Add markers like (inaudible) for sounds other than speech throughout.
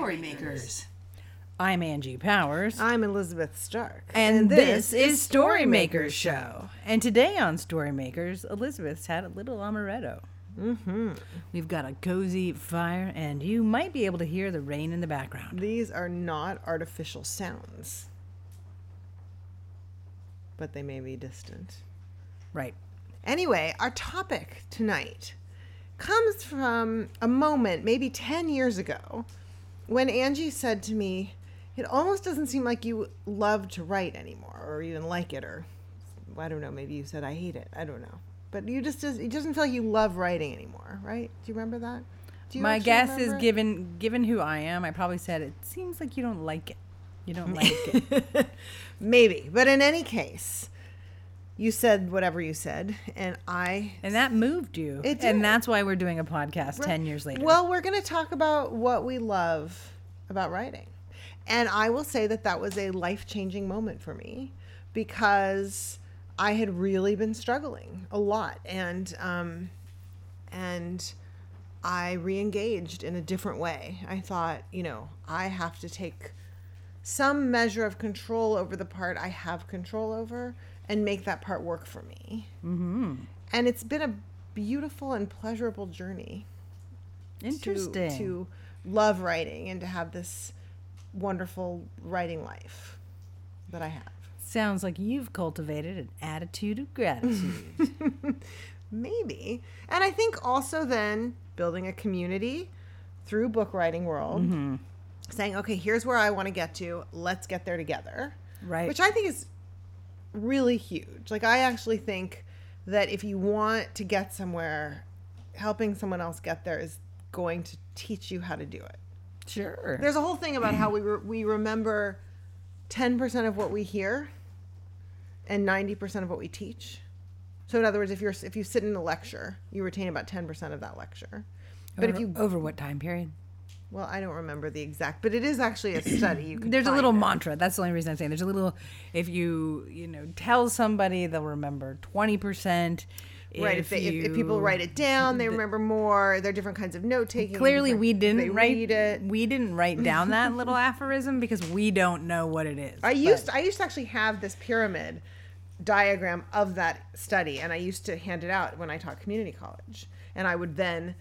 Storymakers. I'm Angie Powers. I'm Elizabeth Stark. And, this, is Storymakers Show. And today on Storymakers, Elizabeth's had a little amaretto. Mm-hmm. We've got a cozy fire, and you might be able to hear the rain in the background. These are not artificial sounds, but they may be distant. Right. Anyway, our topic tonight comes from a moment maybe 10 years ago when Angie said to me, It almost doesn't seem like you love to write anymore or even like it, or I don't know, maybe you said, I hate it. I don't know. But you just, it doesn't feel like you love writing anymore, right? Do you remember that? Do you My guess is it? given given who I am, I probably said it seems like you don't like it. You don't like it. (laughs) Maybe. But in any case, you said whatever you said, and I. And that moved you. It And that's why we're doing a podcast 10 years later. Well, we're going to talk about what we love about writing. And I will say that that was a life changing moment for me because I had really been struggling a lot. And, um, and, I re-engaged in a different way. I thought, you know, I have to take some measure of control over the part I have control over and make that part work for me. Mm-hmm. And it's been a beautiful and pleasurable journey to- Interesting. to, love writing and to have this wonderful writing life that I have. Sounds like you've cultivated an attitude of gratitude. (laughs) Maybe. And I think also then building a community through book writing world, Mm-hmm. saying, okay, here's where I want to get to. Let's get there together. Right. Which I think is really huge. Like, I actually think that if you want to get somewhere, helping someone else get there is going to teach you how to do it. sure. There's a whole thing about how we, re- we remember 10% of what we hear and 90% of what we teach. So in other words, if you're if you sit in a lecture, you retain about 10% of that lecture. But if you over what time period? Well, I don't remember the exact, but it is actually a study. You (clears throat) can There's a little it. mantra. That's the only reason I'm saying. There's a little. If you you know tell somebody, they'll remember twenty percent. Right, if, they, if, if people write it down, they remember more. There are different kinds of note taking. Clearly, we didn't write it. We didn't write down that little (laughs) aphorism because we don't know what it is. I used I used to actually have this pyramid diagram of that study, and I used to hand it out when I taught community college, and I would then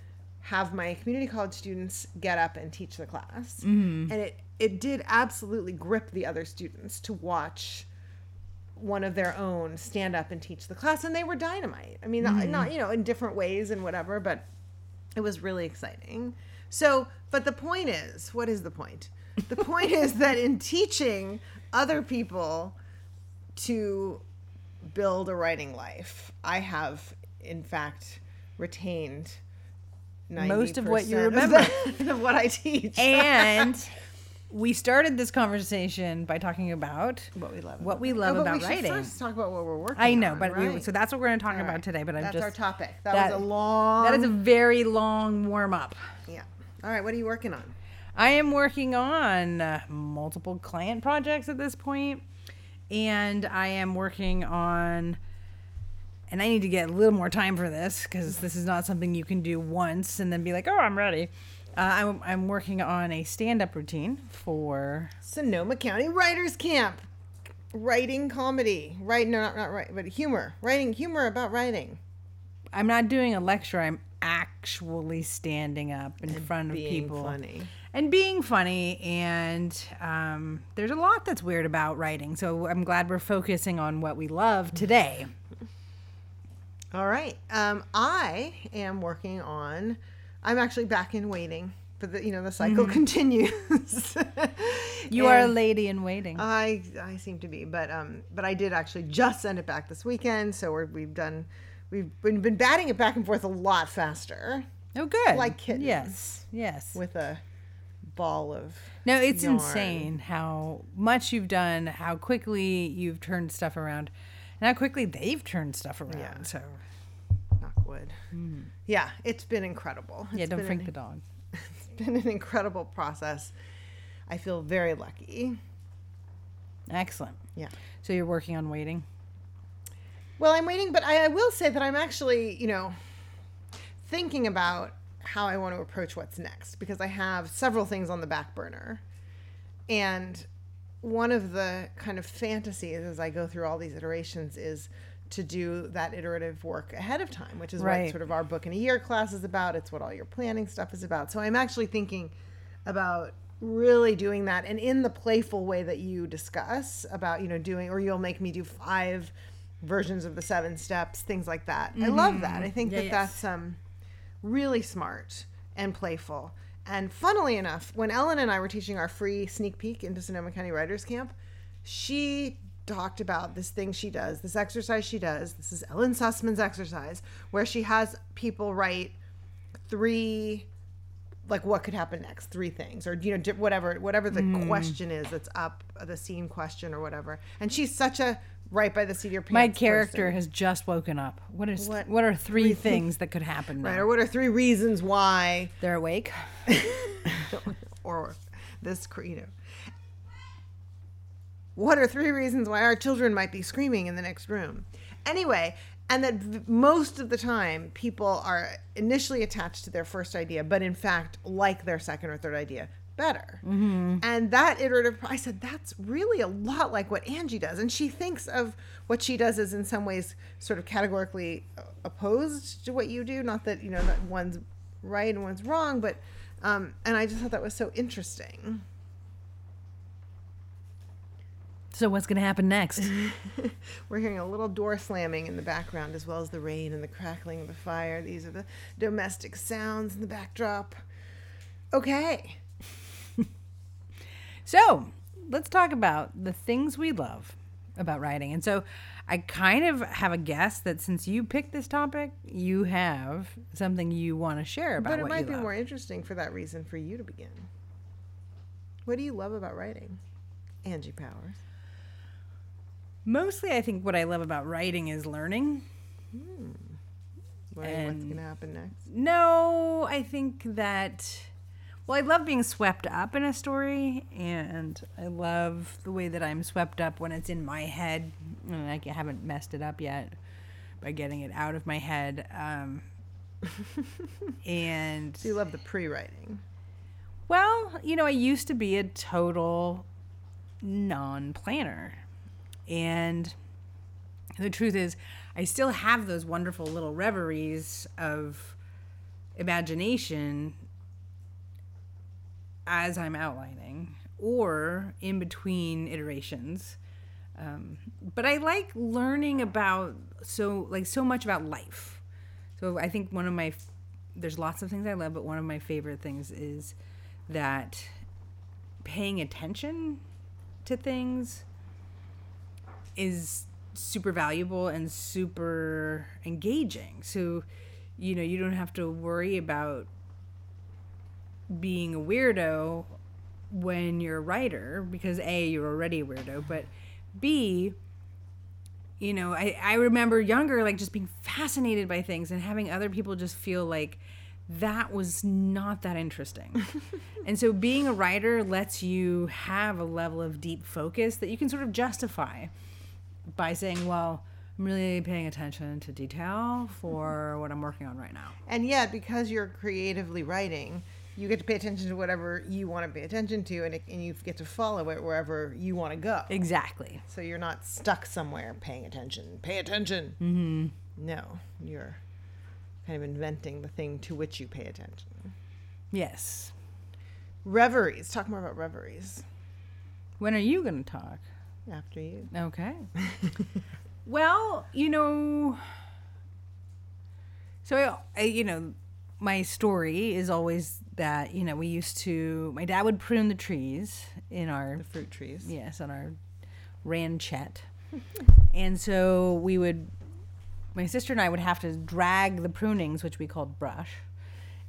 have my community college students get up and teach the class, Mm-hmm. and it it did absolutely grip the other students to watch one of their own stand up and teach the class, and they were dynamite. I mean, not, not you know in different ways and whatever, but it was really exciting. So, but the point is, what is the point? The (laughs) point is that in teaching other people to build a writing life, I have, in fact, retained Most of what you 90% remember. (laughs) Of, what I teach. and (laughs) we started this conversation by talking about what we love. what we Oh, love but about we writing. First, talk about what we're working. I know, on, but we, so that's what we're going to talk All about right. today. But I'm That's just our topic. That, that- was a long. that is a very long warm up. yeah. All right. What are you working on? I am working on uh, multiple client projects at this point, and I am working on. And I need to get a little more time for this because this is not something you can do once and then be like, "Oh, I'm ready." Uh, I'm, I'm working on a stand-up routine for Sonoma County Writers Camp. Writing comedy. Right? No, not, not right, but humor. Writing humor about writing. I'm not doing a lecture. I'm actually standing up in front of being people funny. and being funny. And um, there's a lot that's weird about writing. So I'm glad we're focusing on what we love today. All right. Um, I am working on. I'm actually back in waiting, but the, you know the cycle continues. Mm-hmm. (laughs) You are a lady in waiting. I I seem to be, but um, but I did actually just send it back this weekend, so we're, we've done. We've been, been batting it back and forth a lot faster oh, good. like kittens. Yes. Yes. with a ball of. No, it's yarn. insane how much you've done, how quickly you've turned stuff around, and how quickly they've turned stuff around. Yeah. So knock wood. Hmm. Yeah, it's been incredible. yeah, don't freak an- the dog. (laughs) It's been an incredible process. I feel very lucky. Excellent. Yeah. So you're working on waiting. Well, I'm waiting, but I, I will say that I'm actually, you know, thinking about how I want to approach what's next because I have several things on the back burner. And one of the kind of fantasies as I go through all these iterations is to do that iterative work ahead of time, which is Right. what sort of our book in a year class is about. It's what all your planning stuff is about. So I'm actually thinking about really doing that and in the playful way that you discuss about, you know, doing or you'll make me do five versions of the seven steps, things like that. I love that. I think Yeah, that yes. that's um really smart and playful. And funnily enough, when Ellen and I were teaching our free sneak peek into Sonoma County Writers Camp, she talked about this thing she does, this exercise she does. This is Ellen Sussman's exercise, where she has people write three like what could happen next three things or you know whatever whatever the Hmm. question is that's up the scene question or whatever and she's such a right by the seat of your pants My character person. has just woken up. What is What- what, are three things that could happen now? right or what are three reasons why They're awake. (laughs) or this you know what are three reasons why our children might be screaming in the next room anyway and that most of the time people are initially attached to their first idea but in fact like their second or third idea better and that iterative i said that's really a lot like what angie does and she thinks of what she does as in some ways sort of categorically opposed to what you do not that you know that one's right and one's wrong but um, and i just thought that was so interesting So what's gonna happen next? (laughs) We're hearing a little door slamming in the background, as well as the rain and the crackling of the fire. These are the domestic sounds in the backdrop. Okay. So let's talk about the things we love about writing. And so I kind of have a guess that since you picked this topic, you have something you want to share about But it might be love. more interesting for that reason for you to begin. What do you love about writing? Angie Powers. Mostly, I think what I love about writing is learning. Hmm. Learning what's going to happen next. No, I think that. Well, I love being swept up in a story, and I love the way that I'm swept up when it's in my head, and I haven't messed it up yet by getting it out of my head. Um, (laughs) and So you love the pre-writing. well, you know, I used to be a total non-planner, and the truth is, I still have those wonderful little reveries of imagination as I'm outlining or in between iterations. Um, but I like learning about so like so much about life. So I think one of my there's lots of things I love, but one of my favorite things is that paying attention to things is super valuable and super engaging. So, you know, you don't have to worry about being a weirdo when you're a writer because A, you're already a weirdo, but B, you know, I, I remember younger, like just being fascinated by things and having other people just feel like that was not that interesting. (laughs) and so being a writer lets you have a level of deep focus that you can sort of justify by saying, well, I'm really paying attention to detail for mm-hmm. what I'm working on right now. And yet, because you're creatively writing, you get to pay attention to whatever you want to pay attention to, and, it, and you get to follow it wherever you want to go. Exactly. So you're not stuck somewhere paying attention. Pay attention. Mm-hmm. No, you're kind of inventing the thing to which you pay attention. Yes. Reveries. Talk more about reveries When are you going to talk? after you. Okay. (laughs) well, you know, so I, I, you know, my story is always that you know we used to. My dad would prune the trees in our The fruit trees. yes on our ranchette, (laughs) and so we would. My sister and I would have to drag the prunings, which we called brush,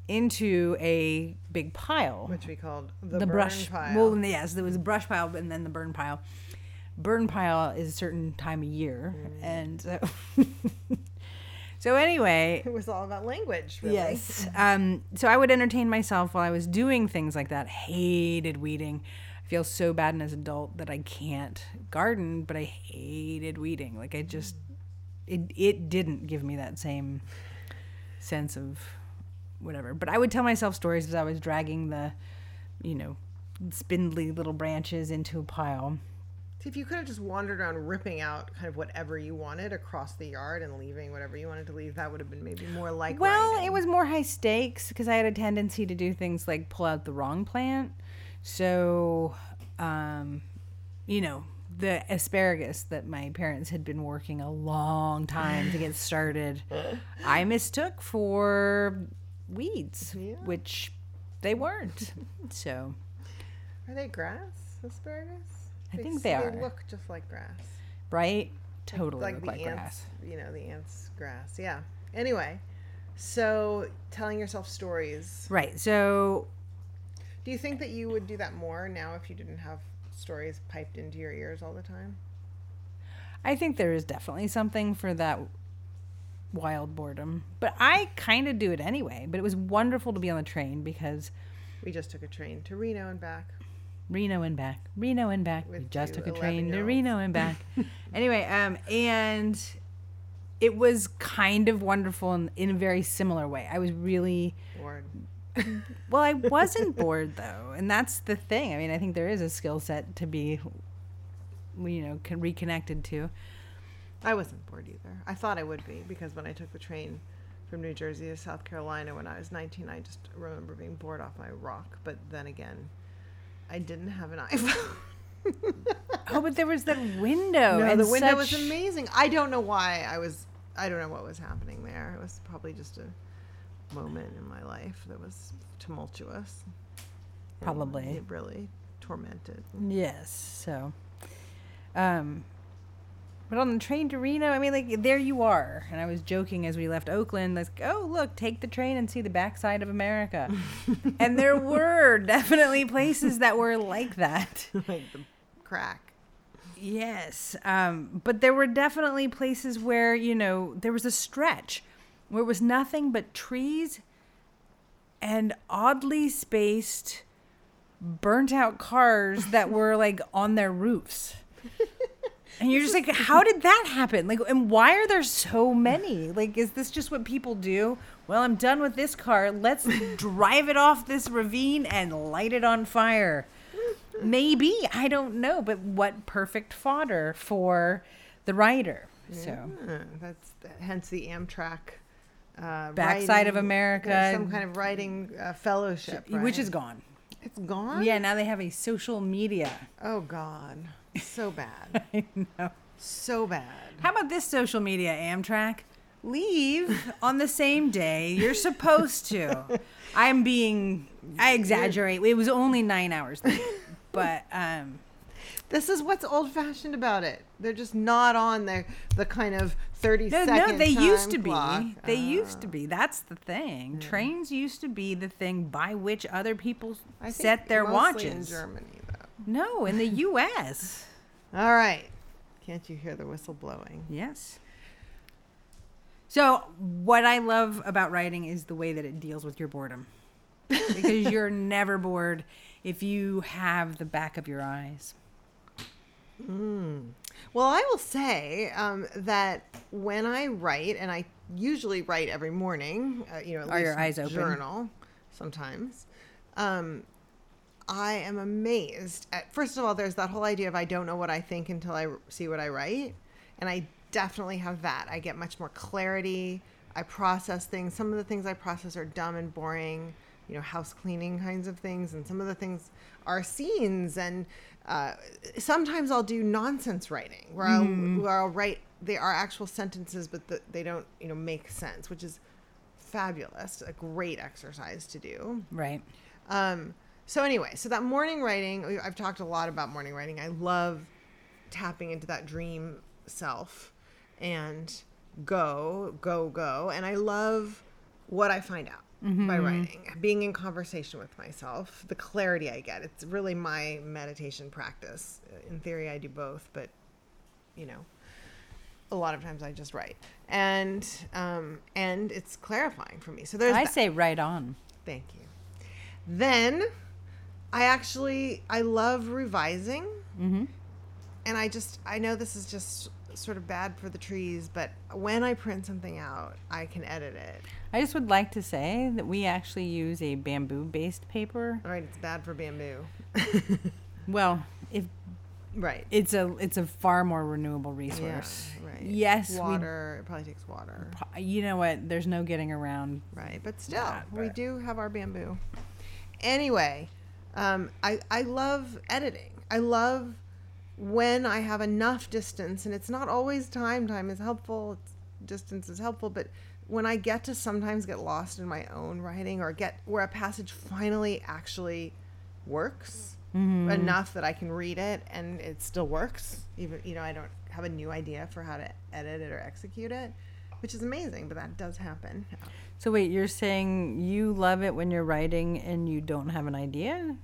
into a big pile Which we called the, the burn brush pile. Well, yes, there was a brush pile and then the burn pile. Burn pile is a certain time of year, Mm. and so (laughs) so anyway, (laughs) it was all about language, really. yes. Um, so I would entertain myself while I was doing things like that. Hated weeding. I feel so bad as an adult that I can't garden, but I hated weeding. Like I just it it didn't give me that same sense of whatever. But I would tell myself stories as I was dragging the, you know, spindly little branches into a pile. See, if you could have just wandered around ripping out kind of whatever you wanted across the yard and leaving whatever you wanted to leave, that would have been maybe more like Well, writing. it was more high stakes because I had a tendency to do things like pull out the wrong plant. So, um, you know, the asparagus that my parents had been working a long time to get started, I mistook for weeds, Yeah. which they weren't. So, Are they grass asparagus? I think they are. They look just like grass. right? Totally like look the like ants, grass. you know, the ants grass. Yeah. Anyway, so telling yourself stories. Right. So, Do you think that you would do that more now if you didn't have stories piped into your ears all the time? I think there is definitely something for that wild boredom. But I kind of do it anyway. But it was wonderful to be on the train because We just took a train to Reno and back. Reno and back, Reno and back. we just took a train to Reno and back. (laughs) anyway, um, and it was kind of wonderful in, in a very similar way. I was really Or (laughs) well. I wasn't bored though, and that's the thing. I mean, I think there is a skill set to be, you know, con- reconnected to. I wasn't bored either. I thought I would be because when I took the train from New Jersey to South Carolina when I was 19, I just remember being bored off my rock. But then again, I didn't have an iPhone. (laughs) Oh, but there was that window. no, the window was amazing. I don't know why I was. I don't know what was happening there. It was probably just a moment in my life that was tumultuous. Probably. it really tormented. Yes. So, um, but on the train to Reno, I mean, like there you are. And I was joking as we left Oakland, like, oh look, take the train and see the backside of America. (laughs) and there were definitely places that were like that. (laughs) like the crack. Yes. Um, but there were definitely places where, you know, there was a stretch where it was nothing but trees and oddly spaced, burnt out cars that were like on their roofs. (laughs) And you're just like, how did that happen? Like, and why are there so many? Like, is this just what people do? Well, I'm done with this car. Let's (laughs) drive it off this ravine and light it on fire. Maybe I don't know, but what perfect fodder for the writer. So Uh, that's hence the Amtrak. Uh, Backside of America. some kind of writing uh, fellowship, which is gone. It's gone. Yeah, now they have a social media. Oh God, so bad, (laughs) I know. so bad. How about this social media, Amtrak? Leave on the same day you're supposed to. (laughs) I'm being, I exaggerate. It was only nine hours, late, (laughs) but um, This is what's old-fashioned about it. They're just not on the the kind of thirty no, second. no, they used to time be. They used to be. That's the thing. Trains used to be the thing by which other people I think set their mostly in watches. Germany. No, in the U.S. (laughs) All right, can't you hear the whistle blowing? Yes. So, what I love about writing is the way that it deals with your boredom. because (laughs) you're never bored if you have the back of your eyes. Well, I will say um, that when I write, and I usually write every morning, uh, you know, at Are your least eyes open? Journal sometimes. Um, I am amazed at. First of all, there's that whole idea of I don't know what I think until I see what I write, and I definitely have that. I get much more clarity. I process things. Some of the things I process are dumb and boring, you know, house cleaning kinds of things, and some of the things are scenes. And uh, sometimes I'll do nonsense writing, where I'll where I'll write they are actual sentences, but the, they don't, you know, make sense, which is fabulous. A great exercise to do. Right. Um, so anyway, so that morning writing, I've talked a lot about morning writing. I love tapping into that dream self and go, go, go. And I love what I find out by writing, being in conversation with myself, the clarity I get. It's really my meditation practice. In theory, I do both, but you know, a lot of times I just write, and um, and it's clarifying for me. So there's I that. say right on. Thank you. Then I actually I love revising. Mm-hmm. And I just I know this is just sort of bad for the trees, but when I print something out, I can edit it. I just would like to say that we actually use a bamboo based paper. All right, it's bad for bamboo. (laughs) Well, if right. it's a it's a far more renewable resource. Yeah, right. Yes, water. it probably takes water. you know what? There's no getting around. Right, but still, that, we do have our bamboo. Anyway, um, I I love editing. I love when I have enough distance, and it's not always time. Time is helpful. It's, distance is helpful, but when I get to sometimes get lost in my own writing, or get where a passage finally actually works enough that I can read it and it still works, even you know I don't have a new idea for how to edit it or execute it, which is amazing. But that does happen. So wait, you're saying you love it when you're writing and you don't have an idea?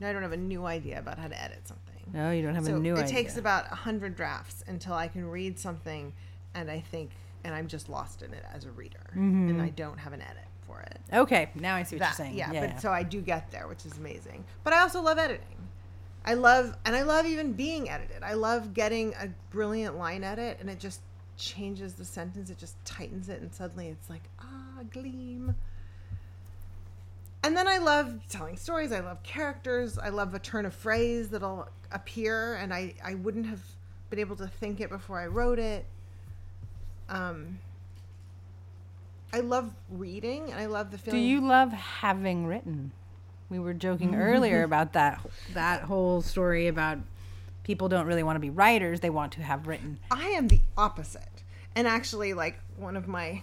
No, I don't have a new idea about how to edit something. No, you don't have so a new it idea. It takes about a hundred drafts until I can read something, and I think, and I'm just lost in it as a reader, mm-hmm. and I don't have an edit for it. Okay, now I see what That- you're saying. yeah, Yeah, but so I do get there, which is amazing. But I also love editing. I love, and I love even being edited. I love getting a brilliant line edit, and it just changes the sentence. It just tightens it, and suddenly it's like ah, gleam. And then I love telling stories. I love characters. I love a turn of phrase that'll appear, and I I wouldn't have been able to think it before I wrote it. Um. I love reading, and I love the feeling. Do you love having written? We were joking (laughs) earlier about that that whole story about people don't really want to be writers; they want to have written. I am the opposite. And actually, like one of my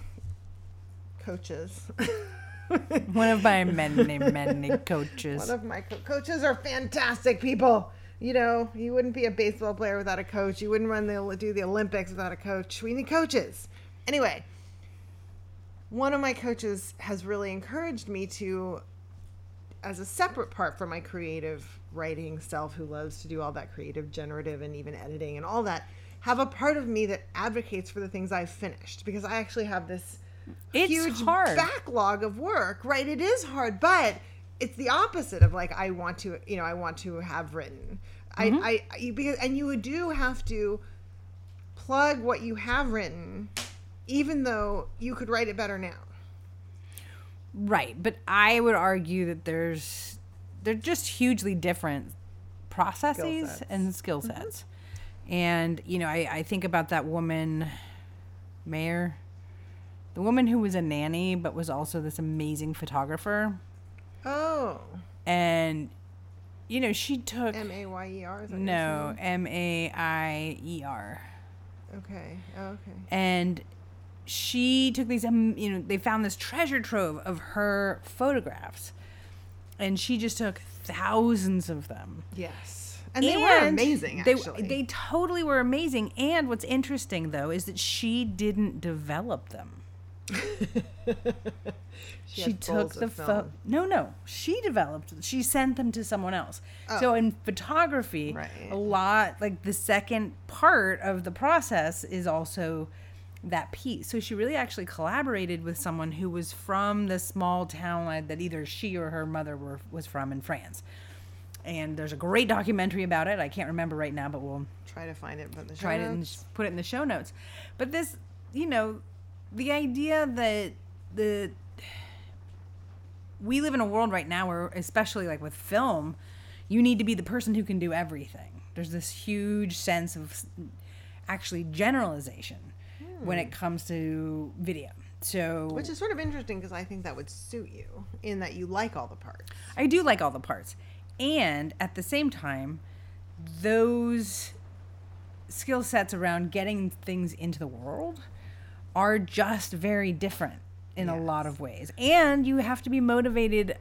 coaches, (laughs) One of my many many coaches. one of my co- coaches are fantastic people. You know, you wouldn't be a baseball player without a coach. You wouldn't run the do the Olympics without a coach. We need coaches. Anyway, one of my coaches has really encouraged me to, as a separate part from my creative writing self, who loves to do all that creative, generative, and even editing and all that, have a part of me that advocates for the things I've finished because I actually have this It's huge hard. backlog of work. Right? It is hard, but it's the opposite of like I want to, you know, I want to have written. Mm-hmm. I, I, because, and you do have to plug what you have written, even though you could write it better now. Right, but I would argue that there's they're just hugely different processes sets. and skill sets. And you know, I, I think about that woman, Mayor, the woman who was a nanny but was also this amazing photographer, Oh, and you know, she took M A Y E R. Is that what no M A I E R. Okay. Oh, okay. and she took these um, you know they found this treasure trove of her photographs and she just took thousands of them Yes. And they were amazing. they, Actually, they totally were amazing and what's interesting though is that she didn't develop them (laughs) she, she took the of pho- no no she developed she sent them to someone else oh. so in photography Oh. Right. a lot like the second part of the process is also that piece. So she really actually collaborated with someone who was from the small town that either she or her mother were was from in france. And there's a great documentary about it. I can't remember right now but we'll Try to find it, but the try to and put it in the show notes. But this, you know, the idea that the we live in a world right now where, especially like with film, you need to be the person who can do everything. There's this huge sense of actually generalization when it comes to video. So Which is sort of interesting because I think that would suit you in that you like all the parts. I do like all the parts. And at the same time, those skill sets around getting things into the world are just very different in a lot of ways. And you have to be motivated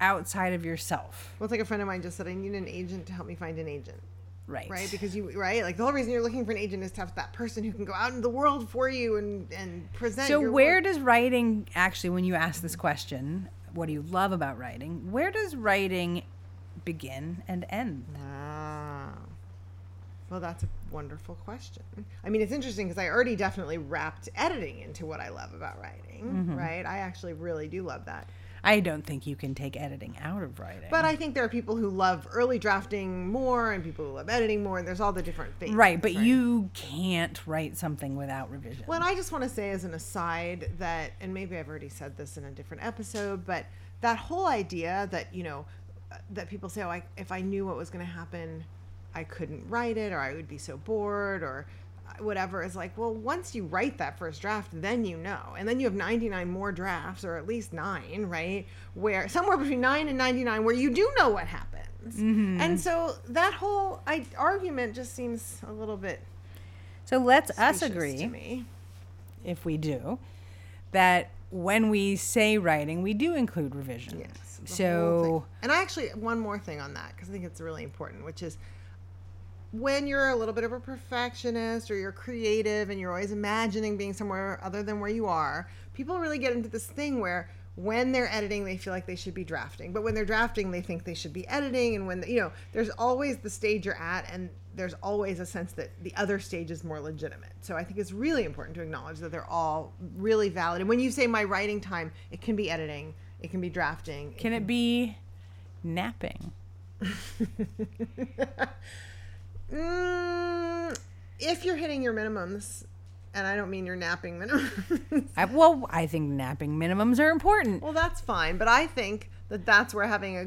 outside of yourself. Well, it's like a friend of mine just said, I need an agent to help me find an agent. Right. Right? Because you, right? Like the whole reason you're looking for an agent is to have that person who can go out in the world for you and, and present. so where work. does writing actually when you ask this question, what do you love about writing? Where does writing begin and end? Ah. Well, that's a wonderful question. I mean, it's interesting because I already definitely wrapped editing into what I love about writing, Mm-hmm. right? I actually really do love that. I don't think you can take editing out of writing. But I think there are people who love early drafting more and people who love editing more. And there's all the different things. right, but you can't write something without revision. Well, I just want to say as an aside that, and maybe I've already said this in a different episode, but that whole idea that, you know, that people say, oh, I, if I knew what was going to happen, I couldn't write it or I would be so bored or whatever is like, well, once you write that first draft, then you know. And then you have 99 more drafts or at least nine, right? Where somewhere between nine and 99 where you do know what happens. Mm-hmm. And so that whole I, argument just seems a little bit so let's us agree, to me. if we do, that when we say writing, we do include revision. Yes. So and I actually one more thing on that because I think it's really important, which is when you're a little bit of a perfectionist or you're creative and you're always imagining being somewhere other than where you are, people really get into this thing where when they're editing, they feel like they should be drafting, but when they're drafting, they think they should be editing. And when you know, there's always the stage you're at, and there's always a sense that the other stage is more legitimate. So I think it's really important to acknowledge that they're all really valid. And when you say my writing time, it can be editing, it can be drafting, can it be napping? (laughs) Mm, if you're hitting your minimums, and I don't mean your napping minimums, (laughs) I, well, I think napping minimums are important. well, that's fine. But I think that that's where having a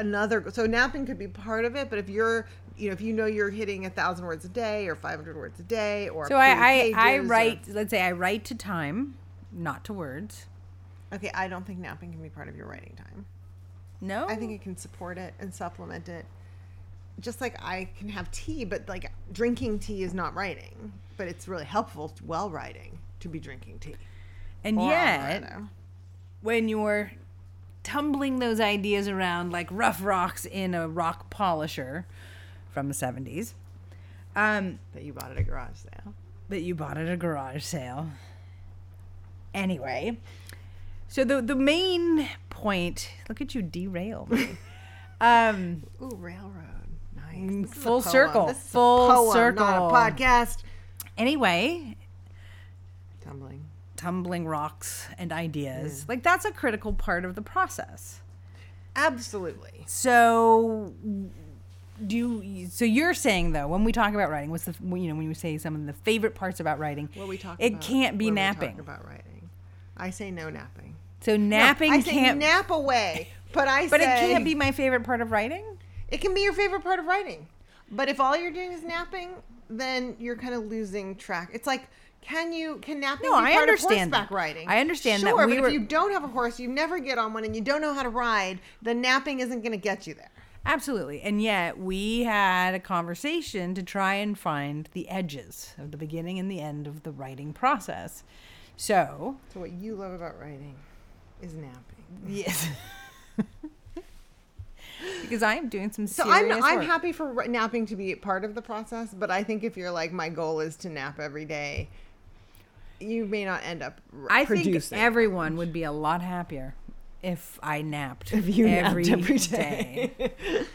another so napping could be part of it. But if you're you know if you know you're hitting a thousand words a day or 500 words a day or So I, I, I pages or- write, let's say I write to time, not to words. okay, I don't think napping can be part of your writing time. No? I think it can support it and supplement it. Just like I can have tea, but like drinking tea is not writing, but it's really helpful while writing to be drinking tea. and Or yet, when you're tumbling those ideas around like rough rocks in a rock polisher from the 70s, um, that you bought at a garage sale. that you bought at a garage sale. Anyway, so the the main point, look at you derail me. (laughs) um, Ooh, railroad. Nice. This is a full circle. This is a Full poem, circle. Not a podcast. anyway, Tumbling. tumbling rocks and ideas, like that's a critical part of the process. Absolutely. So do you, so you're saying though when we talk about writing what's the you know when you say some of the favorite parts about writing What we talk it can't be when we talk napping about writing. I say no napping. so No, napping I can't nap away, but I (laughs) but it can't be my favorite part of writing It can be your favorite part of writing. But if all you're doing is napping, then you're kind of losing track. It's like, can you can napping No, be I part understand of horseback that. riding? I understand that sure, we but were- if you don't have a horse, you never get on one, and you don't know how to ride, then napping isn't going to get you there. absolutely and yet we had a conversation to try and find the edges of the beginning and the end of the writing process so So what you love about writing is napping. yes (laughs) because i am doing some So I'm I'm work. happy for napping to be part of the process, but I think if you're like my goal is to nap every day, you may not end up r- I think everyone would be a lot happier if I napped If you napped every every day. day. (laughs)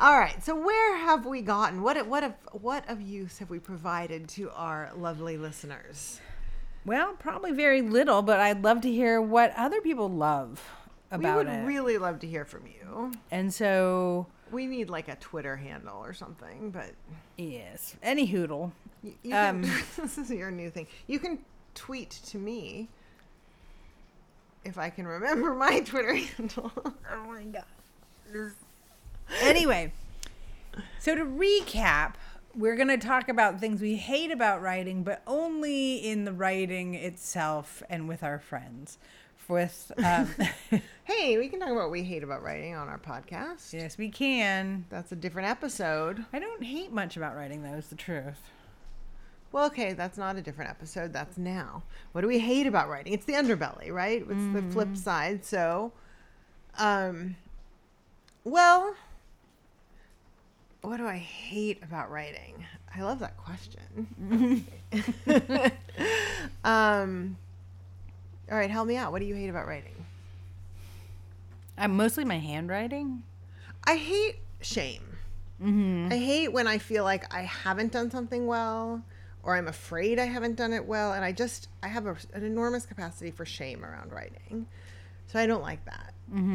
All right. So where have we gotten? What what of what of use have we provided to our lovely listeners? Well, probably very little, but I'd love to hear what other people love about we would it. really love to hear from you. and so, We need like a Twitter handle or something, but yes, any hoodle. you, you can, Um, (laughs) this is your new thing. You can tweet to me if I can remember my (laughs) Twitter handle. (laughs) Oh my god. Anyway, so to recap, we're going to talk about things we hate about writing, but only in the writing itself and with our friends. With um, (laughs) hey, we can talk about what we hate about writing on our podcast. yes, we can. That's a different episode. I don't hate much about writing, though. Is the truth. Well, okay, that's not a different episode. That's now. What do we hate about writing? It's the underbelly, right? It's the Mm-hmm. flip side. So, um, well, what do I hate about writing? I love that question. (laughs) (laughs) um, all right, help me out. What do you hate about writing? I'm mostly my handwriting. I hate shame. I hate when I feel like I haven't done something well or I'm afraid I haven't done it well. And I just, I have a, an enormous capacity for shame around writing. So I don't like that.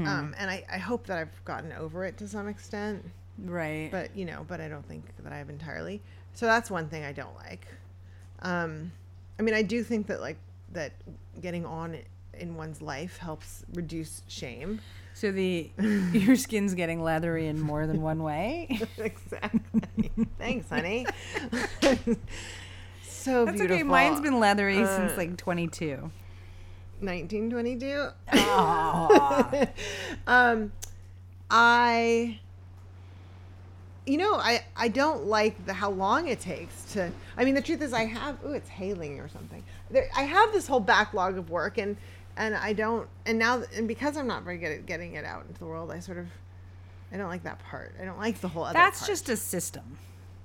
Um, and I, I hope that I've gotten over it to some extent. Right. But, you know, but I don't think that I have entirely. So that's one thing I don't like. Um, I mean, I do think that, like, that getting on in one's life helps reduce shame. so the (laughs) your skin's getting leathery in more than one way. (laughs) exactly. Thanks, honey. (laughs) so That's beautiful. okay. Mine's been leathery Uh, since like 22. 1922. Aw. um, I, you know, I I don't like the how long it takes to. I mean, the truth is, I have. Oh, it's hailing or something. There, I have this whole backlog of work, and and I don't. And now, and because I'm not very good at getting it out into the world, I sort of. I don't like that part. I don't like the whole other. That's part. just a system.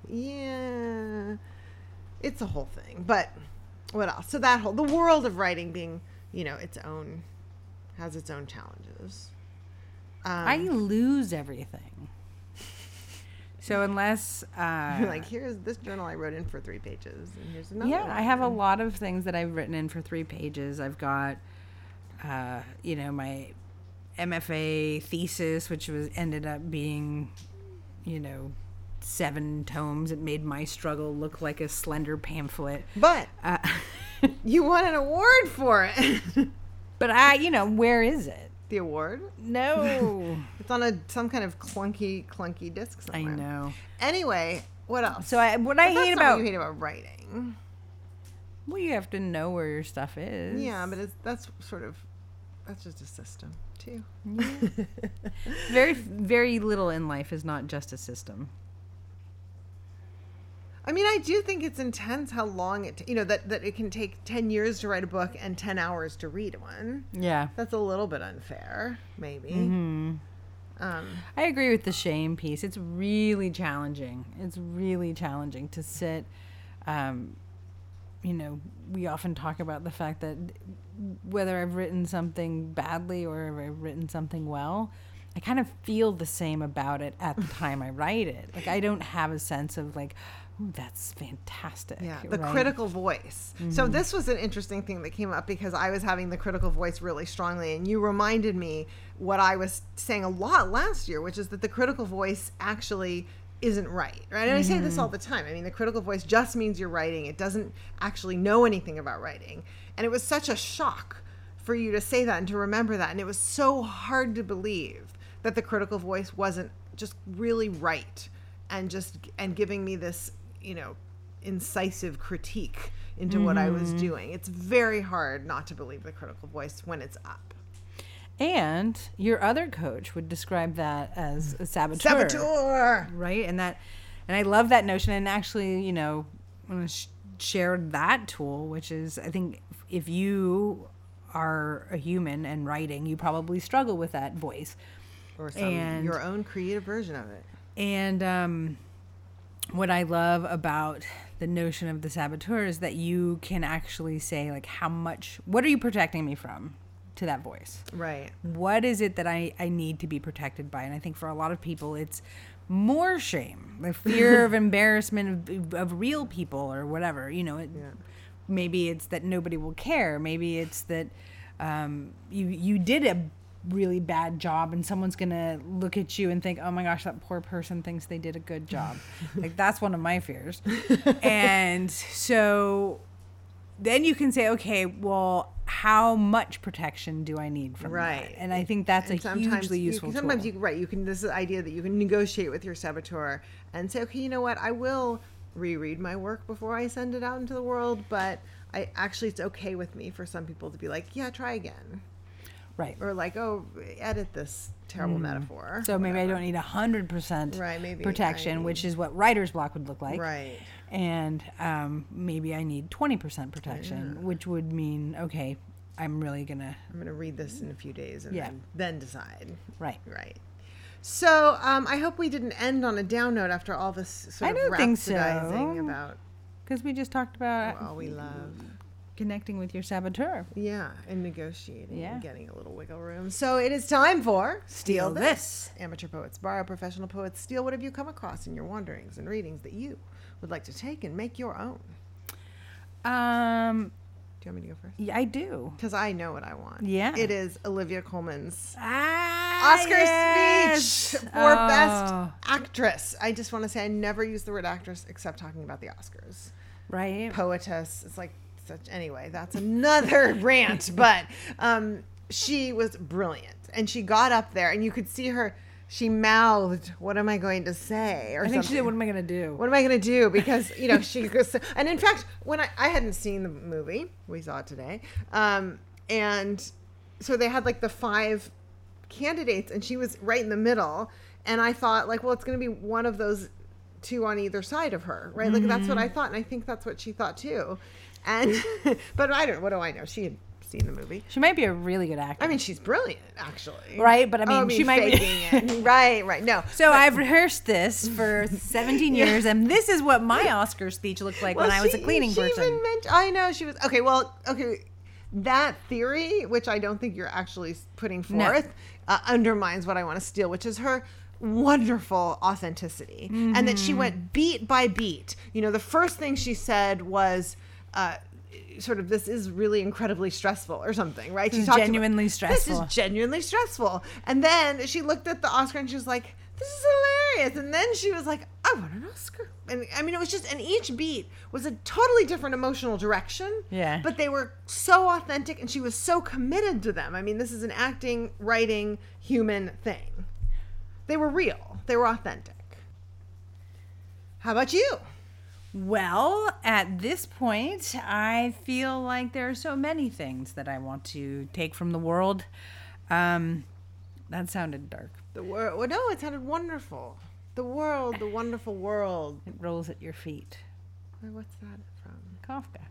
yeah. It's a whole thing, but what else? So that whole the world of writing being, you know, its own has its own challenges. Um, I lose everything. So unless uh, like, here's this journal I wrote in for three pages, and here's another. yeah, I have a lot of things that I've written in for three pages. I've got, uh, you know, my MFA thesis, which was ended up being, you know, seven tomes. It made my struggle look like a slender pamphlet. But Uh, (laughs) you won an award for it. (laughs) but I, you know, where is it? The award? No, (laughs) It's on a some kind of clunky, clunky disc somewhere. I know. Anyway, what else? So I, what I But that's hate about you hate about writing. well, you have to know where your stuff is. Yeah, but it's that's sort of that's just a system too. (laughs) very, very little in life is not just a system. I mean, I do think it's intense how long it, t- you know, that, that it can take 10 years to write a book and 10 hours to read one. Yeah. That's a little bit unfair, maybe. hmm Um, I agree with the shame piece. It's really challenging. It's really challenging to sit. Um, you know, we often talk about the fact that whether I've written something badly or I've written something well, I kind of feel the same about it at the (laughs) time I write it. Like I don't have a sense of like, that's fantastic. yeah, the right? critical voice. So mm-hmm. this was an interesting thing that came up because I was having the critical voice really strongly, and you reminded me what I was saying a lot last year, which is that the critical voice actually isn't right, right? And I say this mm-hmm. all the time. I mean, the critical voice just means you're writing; it doesn't actually know anything about writing. And it was such a shock for you to say that and to remember that, and it was so hard to believe that the critical voice wasn't just really right and just and giving me this you know incisive critique into what i was doing. It's very hard not to believe the critical voice when it's up. And your other coach would describe that as a saboteur. saboteur! Right? And that and i love that notion. And actually you know sh- share that tool which is i think if you are a human and writing you probably struggle with that voice. Or some And- your own creative version of it. And um, what i love about the notion of the saboteur is that you can actually say like how much what are you protecting me from to that voice right what is it that I, I need to be protected by? And I think for a lot of people, it's more shame, the fear (laughs) of embarrassment of, of real people or whatever. You know, it, Yeah. maybe it's that nobody will care. Maybe it's that um, you you did a really bad job and someone's gonna look at you and think, oh my gosh, that poor person thinks they did a good job. (laughs) like that's one of my fears. (laughs) and so then you can say, okay, well, how much protection do I need from Right. that? And I think that's and a sometimes hugely you, useful sometimes tool. you right you can this is the idea that you can negotiate with your saboteur and say okay you know what i will reread my work before i send it out into the world but i actually it's okay with me for some people to be like yeah try again right. or like oh edit this terrible metaphor Mm. So maybe I don't need hundred percent Right, maybe protection, I which is what writer's block would look like. right And um, maybe I need twenty percent protection, which would mean okay, I'm really gonna i'm going to read this in a few days and Yeah. then, then decide right. right so um, i hope we didn't end on a down note after all this sort I of don't think so. about Because we just talked about all we love connecting with your saboteur. Yeah, and negotiating Yeah. and getting a little wiggle room. So it is time for Steal This. Amateur poets borrow, professional poets steal. What have you come across in your wanderings and readings that you would like to take and make your own? Um, Do you want me to go first? Yeah, I do. Because I know what I want. Yeah. It is Olivia Colman's Ah, Oscar yes! speech for Best Oh, Actress. I just want to say I never use the word actress except talking about the Oscars. Right. Poetess. It's like such. Anyway, that's another (laughs) rant. But um, she was brilliant, and she got up there, and you could see her. She mouthed, "What am I going to say?" Or I think she something. said, "What am I gonna do?" What am I going to do? Because, you know, she goes, and in fact, when I, I hadn't seen the movie, we saw it today. Um, and so they had like the five candidates and she was right in the middle. And I thought like, well, it's going to be one of those two on either side of her, right? Like that's what I thought. And I think that's what she thought too. And, (laughs) but I don't, what do I know? She had seen the movie. She might be a really good actor. I mean, she's brilliant actually. Right, but I Oh, mean, she might be- it. (laughs) right, right. No. so I've rehearsed this for 17 years, and this is what my Oscar speech looked like when Well, I was a she- cleaning she person. Even meant, I know she was okay. Well, okay, that theory, which I don't think you're actually putting No. forth, uh, undermines what I want to steal, which is her wonderful authenticity, and that Mm-hmm. she went beat by beat. You know, the first thing she said was. Uh, Sort of, this is really incredibly stressful, or something, right? She is talked about- genuinely This is genuinely stressful. And then she looked at the Oscar and she was like, "This is hilarious." And then she was like, "I want an Oscar." And I mean, it was just, and each beat was a totally different emotional direction. Yeah. But they were so authentic, and she was so committed to them. I mean, this is an acting, writing, human thing. They were real. They were authentic. How about you? Well, at this point, I feel like there are so many things that I want to take from the world. Um, that sounded dark. The world. Well, no, it sounded wonderful. The world, the wonderful world. It rolls at your feet. What's that from? Kafka.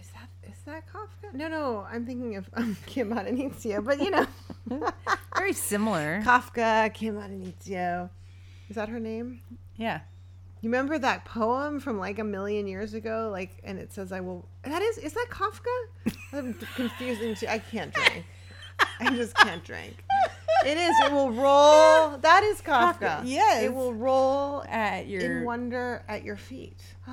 Is that is that Kafka? No, no, I'm thinking of um, (laughs) Kim Addonizio, but you know, (laughs) Very similar. Kafka, Kim Addonizio. Is that her name? Yeah. You remember that poem from like a million years ago? Like, and it says, "I will." That is, is that Kafka? I'm confusing too. I can't drink. I just can't drink. It is. It will roll. That is Kafka. Kafka, yes. It will roll At your in wonder at your feet. (gasps)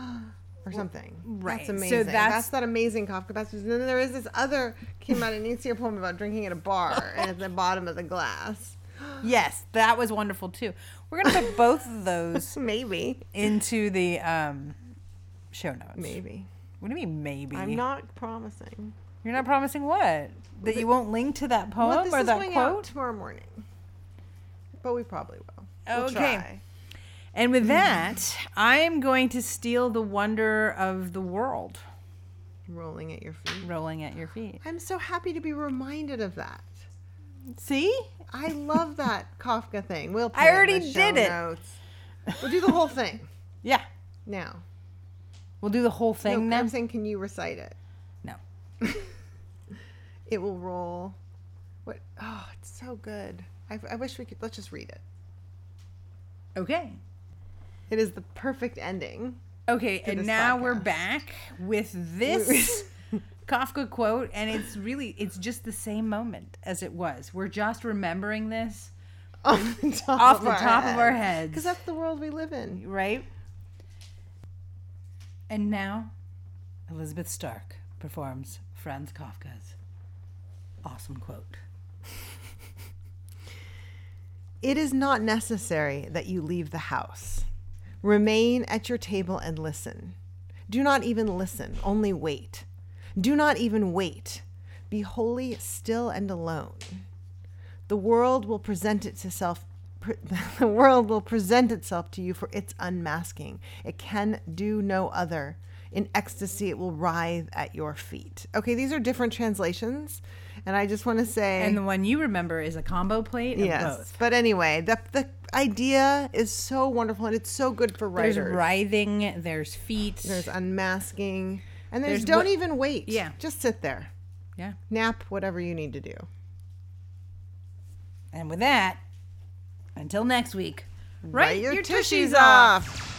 Or something. right. That's amazing. So that's- that's, that amazing Kafka passage. And then there is this other came out Addonizio poem about drinking at a bar (laughs) and at the bottom of the glass. (gasps) Yes, that was wonderful too. We're gonna put both of those (laughs) Maybe. into the um, show notes. Maybe. What do you mean maybe? I'm not promising. You're not promising what? That you won't link to that poem Well, or that quote? tomorrow morning. But we probably will. We'll Okay. try. And with that, I am going to steal the wonder of the world Rolling at your feet. rolling at your feet. I'm so happy to be reminded of that. See? I love that (laughs) Kafka thing. We'll put I already did it. Notes. We'll do the whole thing (laughs) Yeah. now. We'll do the whole thing no, now. I'm saying, can you recite it? No. (laughs) It will roll. What? Oh, it's so good. I, I wish we could. Let's just read it. Okay. It is the perfect ending. Okay, and this now we're podcast. back with this Kafka quote, and it's really it's just the same moment as it was. We're just remembering this, (laughs) Off the top, Off of, the our top of our Because that's the world we live in. right? And now, Elizabeth Stark performs Franz Kafka's awesome quote. It is not necessary that you leave the house. Remain at your table and listen. Do not even listen, only wait. Do not even wait. Be wholly still and alone. The world will present itself (laughs) the world will present itself to you for its unmasking. It can do no other. In ecstasy, it will writhe at your feet. Okay, these are different translations, and I just want to say And the one you remember is a combo plate of yes. both. But anyway, the the idea is so wonderful and it's so good for writers. There's writhing, there's feet. There's unmasking, and there's, There's don't what- even wait. Yeah. just sit there, yeah. nap, whatever you need to do. And with that, until next week, write, Write your, tushies off.